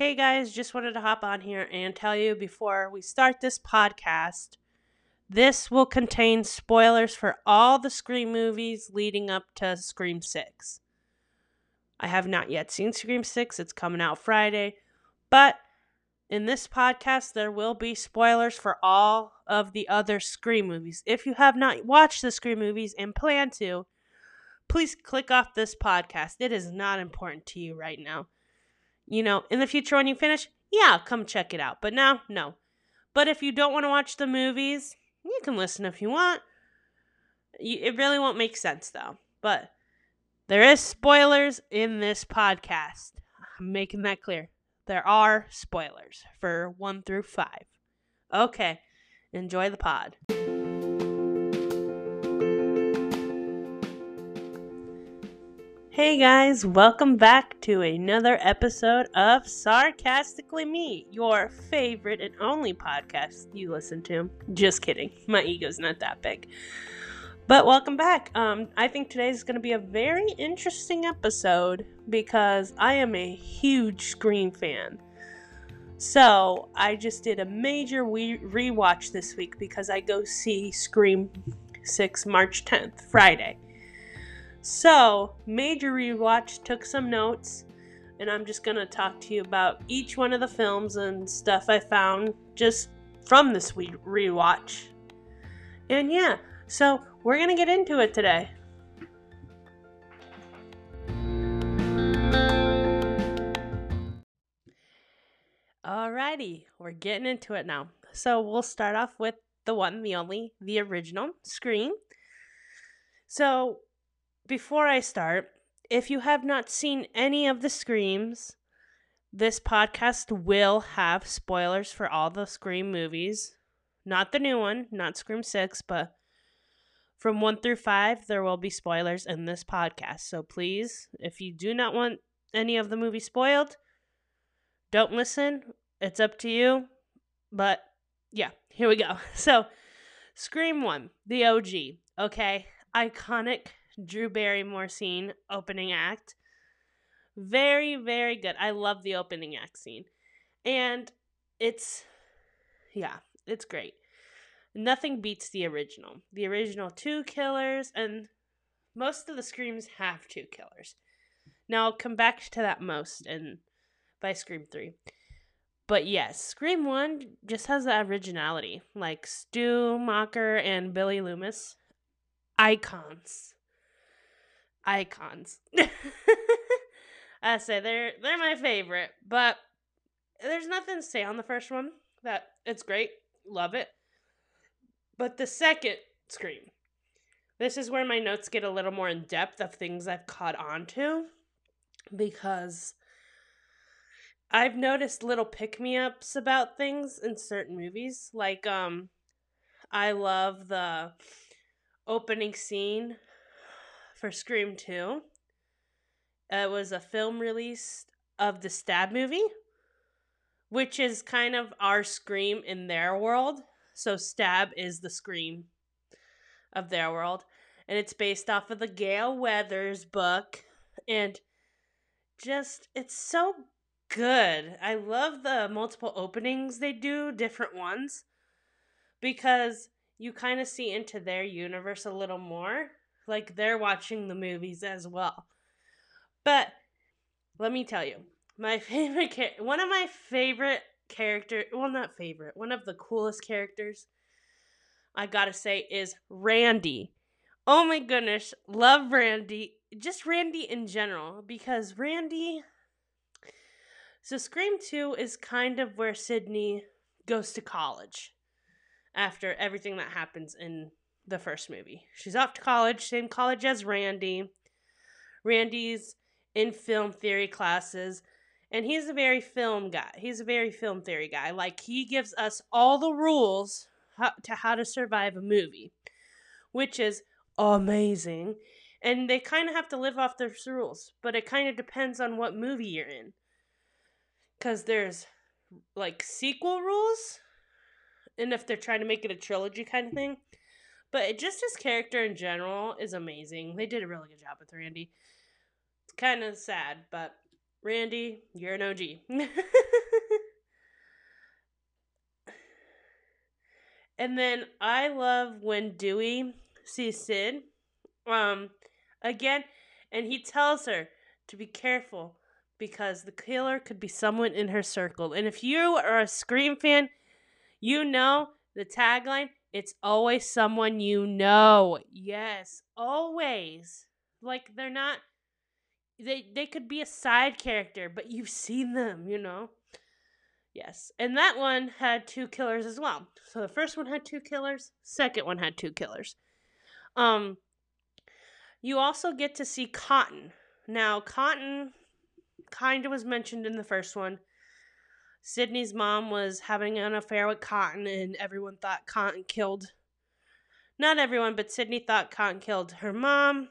Hey guys, just wanted to hop on here and tell you before we start this podcast, this will contain spoilers for all the Scream movies leading up to Scream 6. I have not yet seen Scream 6, it's coming out Friday, but in this podcast, there will be spoilers for all of the other Scream movies. If you have not watched the Scream movies and plan to, please click off this podcast. It is not important to you right now. You know, in the future when you finish, yeah, come check it out. But now, no. But if you don't want to watch the movies, you can listen if you want. It really won't make sense though. But there is spoilers in this podcast. I'm making that clear. There are spoilers for 1 through 5. Okay. Enjoy the pod. Hey guys, welcome back to another episode of Sarcastically Me, your favorite and only podcast you listen to. Just kidding, my ego's not that big. But welcome back. Um, I think today is going to be a very interesting episode because I am a huge Scream fan. So I just did a major re- rewatch this week because I go see Scream 6 March 10th, Friday. So, major rewatch, took some notes, and I'm just to talk to you about each one of the films and stuff I found just from this re- rewatch. And yeah, so we're to get into it today. Alrighty, we're getting into it now. So we'll start off with the one, the only, the original Scream. So before I start, if you have not seen any of the Screams, this podcast will have spoilers for all the Scream movies. Not the new one, not Scream 6, but from 1 through 5, there will be spoilers in this podcast. So please, if you do not want any of the movies spoiled, don't listen. It's up to you. But yeah, here we go. So, Scream 1, the OG. Okay, iconic Drew Barrymore scene, opening act. Very, very good. I love the opening act scene. And it's, yeah, it's great. Nothing beats the original. The original two killers, and most of the screams have two killers. Now I'll come back to that most and by Scream 3. But yes, Scream 1 just has that originality. Like Stu Macher and Billy Loomis. Icons icons. I say they're they're my favorite, but there's nothing to say on the first one. That it's great, love it. But the second scream, this is where my notes get a little more in depth of things I've caught on to, because I've noticed little pick me ups about things in certain movies. Like um, I love the opening scene for Scream 2. It was a film release of the Stab movie, which is kind of our Scream in their world. So Stab is the Scream of their world. And it's based off of the Gale Weathers book. And just, it's so good. I love the multiple openings they do, different ones, because you kind of see into their universe a little more like they're watching the movies as well. But let me tell you, my favorite char- one of my favorite character, well not favorite, one of the coolest characters I got to say is Randy. Oh my goodness, love Randy. Just Randy in general because Randy so Scream 2 is kind of where Sidney goes to college after everything that happens in the first movie. She's off to college, same college as Randy. Randy's in film theory classes, and he's a very film guy. He's a very film theory guy. Like, he gives us all the rules how, to how to survive a movie, which is amazing. And they kind of have to live off those rules, but it kind of depends on what movie you're in. Because there's like sequel rules, and if they're trying to make it a trilogy kind of thing, but just his character in general is amazing. They did a really good job with Randy. It's kind of sad, but Randy, you're an OG. and then I love when Dewey sees Sid. Um, again, and he tells her to be careful because the killer could be someone in her circle. And if you are a Scream fan, you know the tagline it's always someone you know. Yes, always. Like they're not they they could be a side character, but you've seen them, you know. Yes. And that one had two killers as well. So the first one had two killers, second one had two killers. Um you also get to see Cotton. Now, Cotton kind of was mentioned in the first one. Sidney's mom was having an affair with Cotton, and everyone thought Cotton killed. Not everyone, but Sidney thought Cotton killed her mom.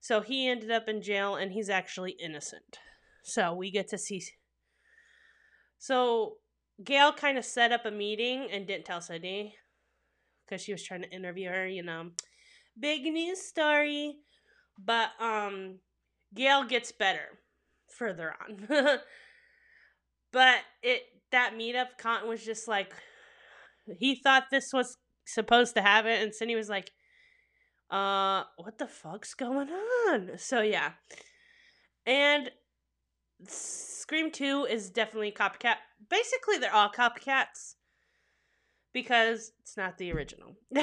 So he ended up in jail, and he's actually innocent. So we get to see. So Gale kind of set up a meeting and didn't tell Sidney because she was trying to interview her, you know. Big news story. But um Gale gets better further on. But it that meetup, Cotton was just like he thought this was supposed to happen, and Cindy was like, uh, what the fuck's going on? So yeah. And Scream 2 is definitely copycat. Basically, they're all copycats because it's not the original.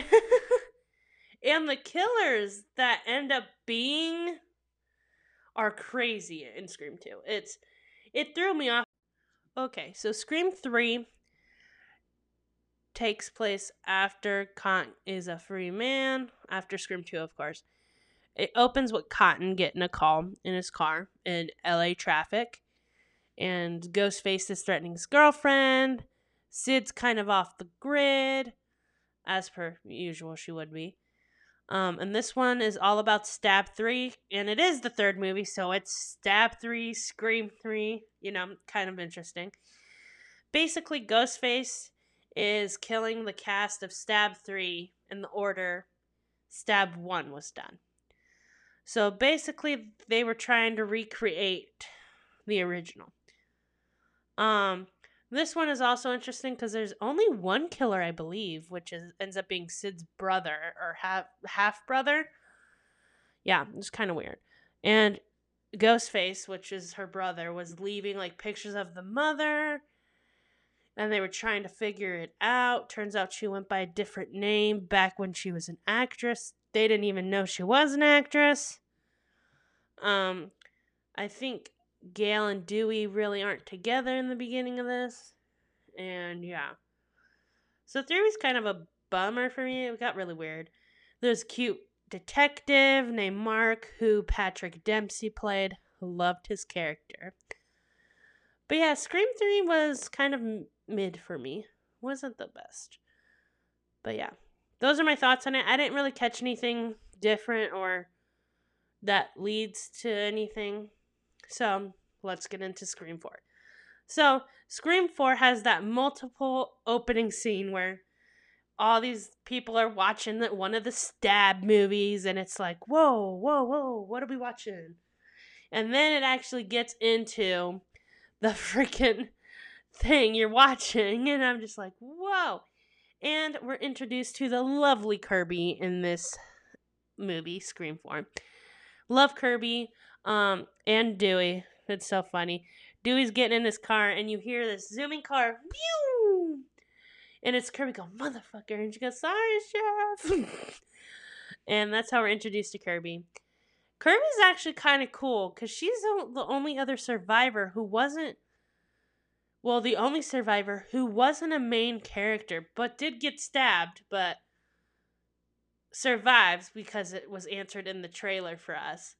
and the killers that end up being are crazy in Scream 2. It's it threw me off Okay, so Scream 3 takes place after Cotton is a free man, after Scream 2, of course. It opens with Cotton getting a call in his car in LA traffic, and Ghostface is threatening his girlfriend. Sid's kind of off the grid, as per usual, she would be. Um, and this one is all about Stab 3, and it is the third movie, so it's Stab 3, Scream 3, you know, kind of interesting. Basically, Ghostface is killing the cast of Stab 3 in the order Stab 1 was done. So basically, they were trying to recreate the original. Um, this one is also interesting because there's only one killer, I believe, which is ends up being Sid's brother or half half brother. Yeah, it's kind of weird. And Ghostface, which is her brother, was leaving like pictures of the mother, and they were trying to figure it out. Turns out she went by a different name back when she was an actress. They didn't even know she was an actress. Um, I think Gale and Dewey really aren't together in the beginning of this. And yeah. So three was kind of a bummer for me. It got really weird. There's cute detective named Mark who Patrick Dempsey played. Loved his character. But yeah, Scream 3 was kind of mid for me. Wasn't the best. But yeah, those are my thoughts on it. I didn't really catch anything different or that leads to anything. So let's get into Scream 4. So, Scream 4 has that multiple opening scene where all these people are watching the, one of the stab movies, and it's like, whoa, whoa, whoa, what are we watching? And then it actually gets into the freaking thing you're watching, and I'm just like, whoa. And we're introduced to the lovely Kirby in this movie, Scream 4. Love Kirby um, and Dewey. It's so funny. Dewey's getting in his car, and you hear this zooming car, and it's Kirby go, motherfucker, and she goes, sorry, sheriff. and that's how we're introduced to Kirby. Kirby's actually kind of cool because she's the only other survivor who wasn't, well, the only survivor who wasn't a main character, but did get stabbed, but survives because it was answered in the trailer for us.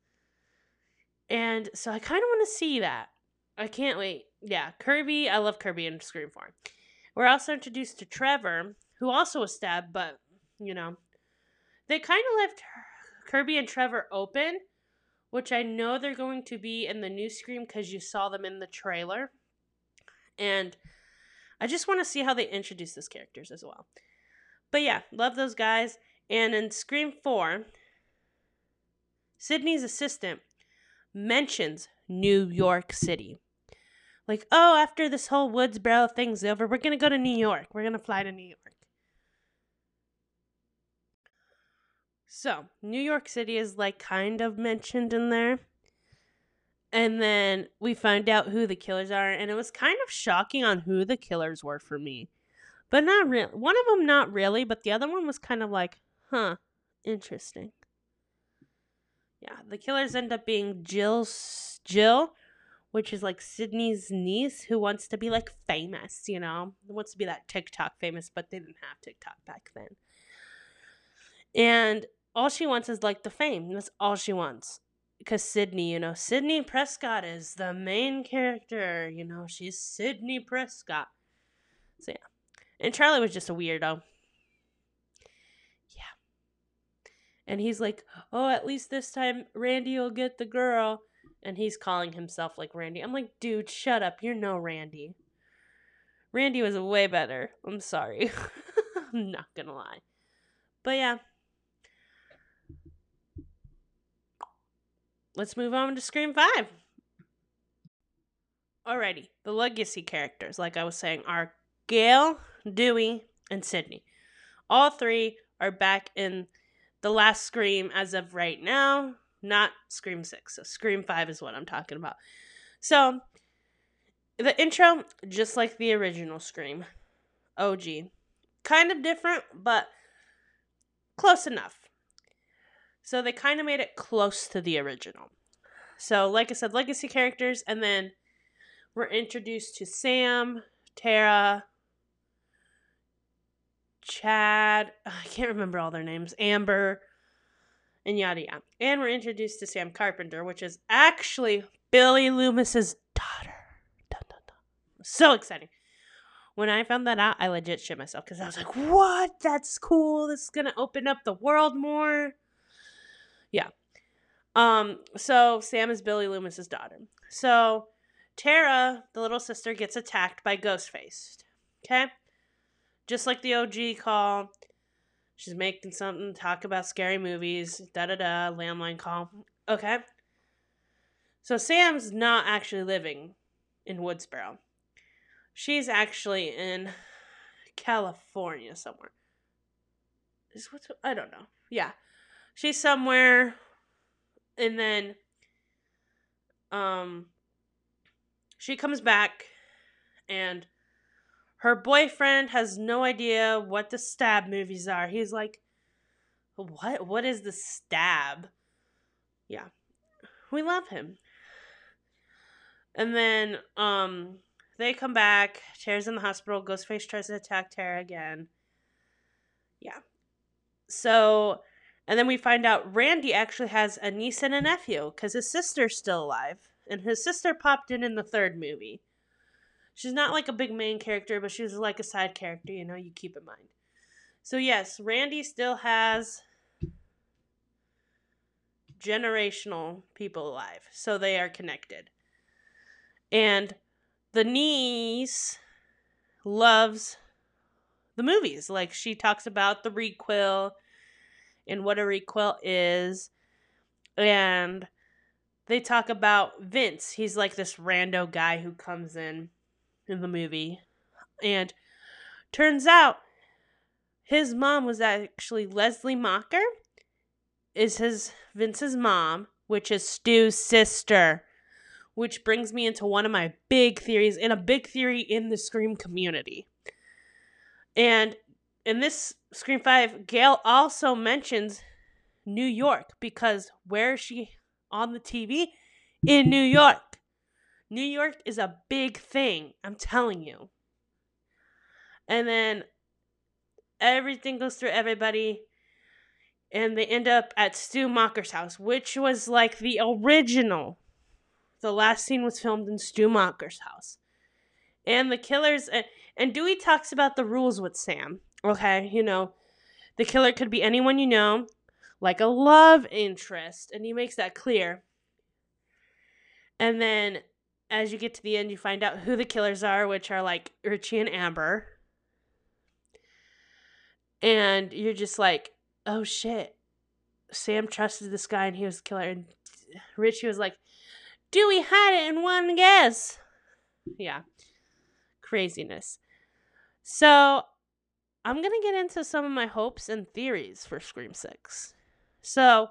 And so I kind of want to see that. I can't wait. Yeah, Kirby. I love Kirby and Scream 4. We're also introduced to Trevor, who also was stabbed, but, you know, they kind of left Kirby and Trevor open, which I know they're going to be in the new Scream because you saw them in the trailer. And I just want to see how they introduce those characters as well. But yeah, love those guys. And in Scream 4, Sidney's assistant mentions New York City. Like, oh, after this whole Woodsboro thing's over, we're going to go to New York. We're going to fly to New York. So, New York City is like kind of mentioned in there. And then we find out who the killers are, and it was kind of shocking on who the killers were for me. But not really. One of them, not really, but the other one was kind of like, huh, interesting. Yeah, the killers end up being Jill, Jill, which is like Sidney's niece, who wants to be like famous, you know, wants to be that TikTok famous, but they didn't have TikTok back then. And all she wants is like the fame. That's all she wants. Because Sidney, you know, Sidney Prescott is the main character. You know, she's Sidney Prescott. So yeah. And Charlie was just a weirdo. Yeah. And he's like, oh, at least this time Randy will get the girl. And he's calling himself like Randy. I'm like, dude, shut up. You're no Randy. Randy was way better. I'm sorry. I'm not gonna lie. But yeah. let's move on to Scream 5. Alrighty, the legacy characters, like I was saying, are Gale, Dewey, and Sidney. All three are back in the last Scream as of right now, not Scream 6. So Scream 5 is what I'm talking about. So, the intro, just like the original Scream, OG. Kind of different, but close enough. So they kind of made it close to the original. So, like I said, legacy characters, and then we're introduced to Sam, Tara, Chad, I can't remember all their names, Amber, and yada yada. And we're introduced to Sam Carpenter, which is actually Billy Loomis's daughter. Dun, dun, dun. So exciting. When I found that out, I legit shit myself because I was like, what? That's cool. This is going to open up the world more. Yeah. Um, so Sam is Billy Loomis's daughter. So Tara, the little sister, gets attacked by Ghostface. Okay? Just like the OG call. She's making something, talk about scary movies, da da da, landline call. Okay? So Sam's not actually living in Woodsboro. She's actually in California somewhere. Is what I don't know. Yeah she's somewhere and then um she comes back and her boyfriend has no idea what the stab movies are. He's like, "What? What is the stab?" Yeah. We love him. And then um they come back, Tara's in the hospital, Ghostface tries to attack Tara again. Yeah. So and then we find out Randy actually has a niece and a nephew because his sister's still alive. And his sister popped in in the third movie. She's not like a big main character, but she's like a side character, you know, you keep in mind. So, yes, Randy still has generational people alive. So they are connected. And the niece loves the movies. Like, she talks about the requel and what a requel is. And they talk about Vince. He's like this rando guy who comes in in the movie. And turns out his mom was actually Leslie Macher is his Vince's mom, which is Stu's sister. Which brings me into one of my big theories and a big theory in the Scream community. And in this Scream 5, Gale also mentions New York because where is she on the TV? In New York. New York is a big thing, I'm telling you. And then everything goes through everybody and they end up at Stu Macher's house, which was like the original. The last scene was filmed in Stu Macher's house. And the killers and, and Dewey talks about the rules with Sam. Okay, you know, the killer could be anyone you know, like a love interest, and he makes that clear. And then as you get to the end, you find out who the killers are, which are like Richie and Amber. And you're just like, oh shit. Sam trusted this guy and he was the killer. And Richie was like, do we had it in one guess. Yeah. Craziness. So, I'm going to get into some of my hopes and theories for Scream 6. So,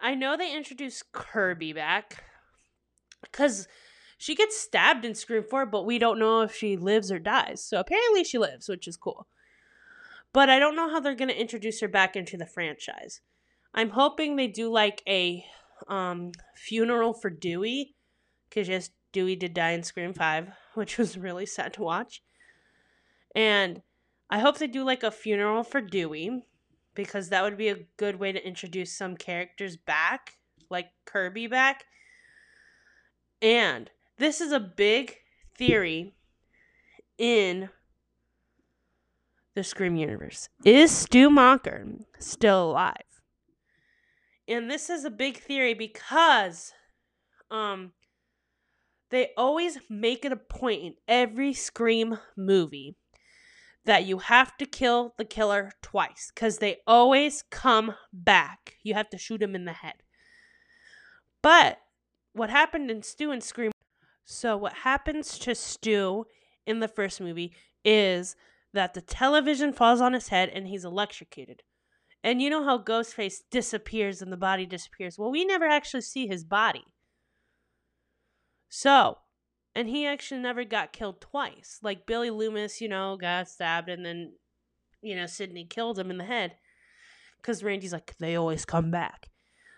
I know they introduced Kirby back because she gets stabbed in Scream 4, but we don't know if she lives or dies. So, apparently, she lives, which is cool. But I don't know how they're going to introduce her back into the franchise. I'm hoping they do like a um, funeral for Dewey, because yes, Dewey did die in Scream 5, which was really sad to watch. And I hope they do like a funeral for Dewey, because that would be a good way to introduce some characters back, like Kirby back. And this is a big theory in the Scream universe. Is Stu Macher still alive? And this is a big theory because um they always make it a point in every Scream movie that you have to kill the killer twice because they always come back. You have to shoot him in the head. But what happened in Stu and Scream? So, what happens to Stu in the first movie is that the television falls on his head and he's electrocuted. And you know how Ghostface disappears and the body disappears? Well, we never actually see his body. So, and he actually never got killed twice. Like Billy Loomis, you know, got stabbed and then, you know, Sidney killed him in the head. Because Randy's like, they always come back.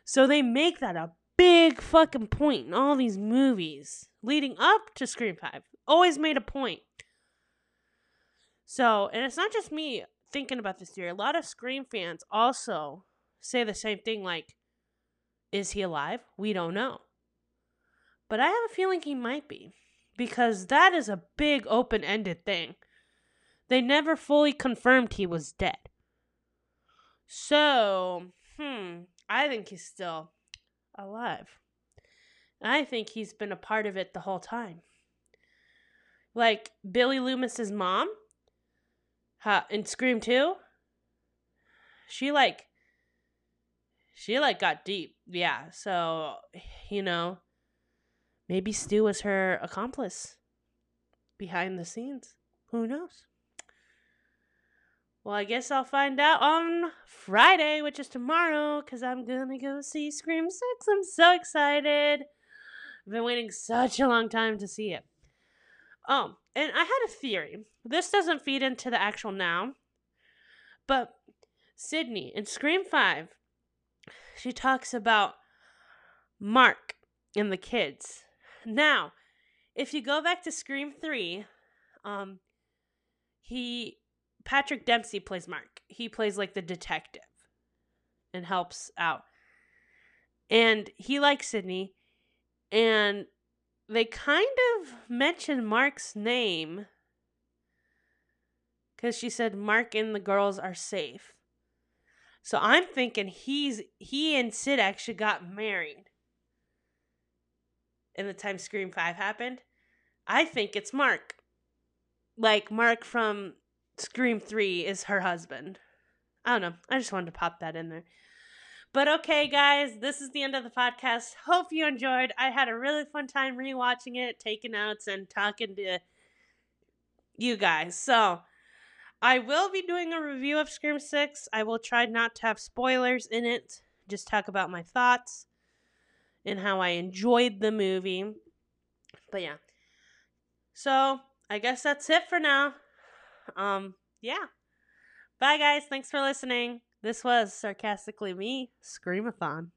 So they make that a big fucking point in all these movies leading up to Scream 5. Always made a point. So, and it's not just me thinking about this theory. A lot of Scream fans also say the same thing like, is he alive? We don't know. But I have a feeling he might be because that is a big open ended thing. They never fully confirmed he was dead. So, hmm, I think he's still alive. I think he's been a part of it the whole time. Like Billy Loomis's mom, huh, in Scream 2, she like she like got deep. Yeah. So, you know, maybe Stu was her accomplice behind the scenes. Who knows? Well, I guess I'll find out on Friday, which is tomorrow, because I'm gonna go see Scream 6. I'm so excited. I've been waiting such a long time to see it. Oh, and I had a theory. This doesn't feed into the actual now, but Sidney in Scream 5, she talks about Mark and the kids. Now, if you go back to Scream 3, um, he Patrick Dempsey plays Mark. He plays like the detective and helps out. And he likes Sidney. And they kind of mentioned Mark's name because she said Mark and the girls are safe. So I'm thinking he's he and Sid actually got married in the time Scream 5 happened. I think it's Mark. Like Mark from Scream 3 is her husband. I don't know. I just wanted to pop that in there. But okay, guys, this is the end of the podcast. Hope you enjoyed. I had a really fun time rewatching it, taking notes, and talking to you guys. So, I will be doing a review of Scream 6. I will try not to have spoilers in it, just talk about my thoughts and how I enjoyed the movie. But yeah. So, I guess that's it for now. Um, yeah. Bye, guys. Thanks for listening. This was sarcastically me, Screamathon.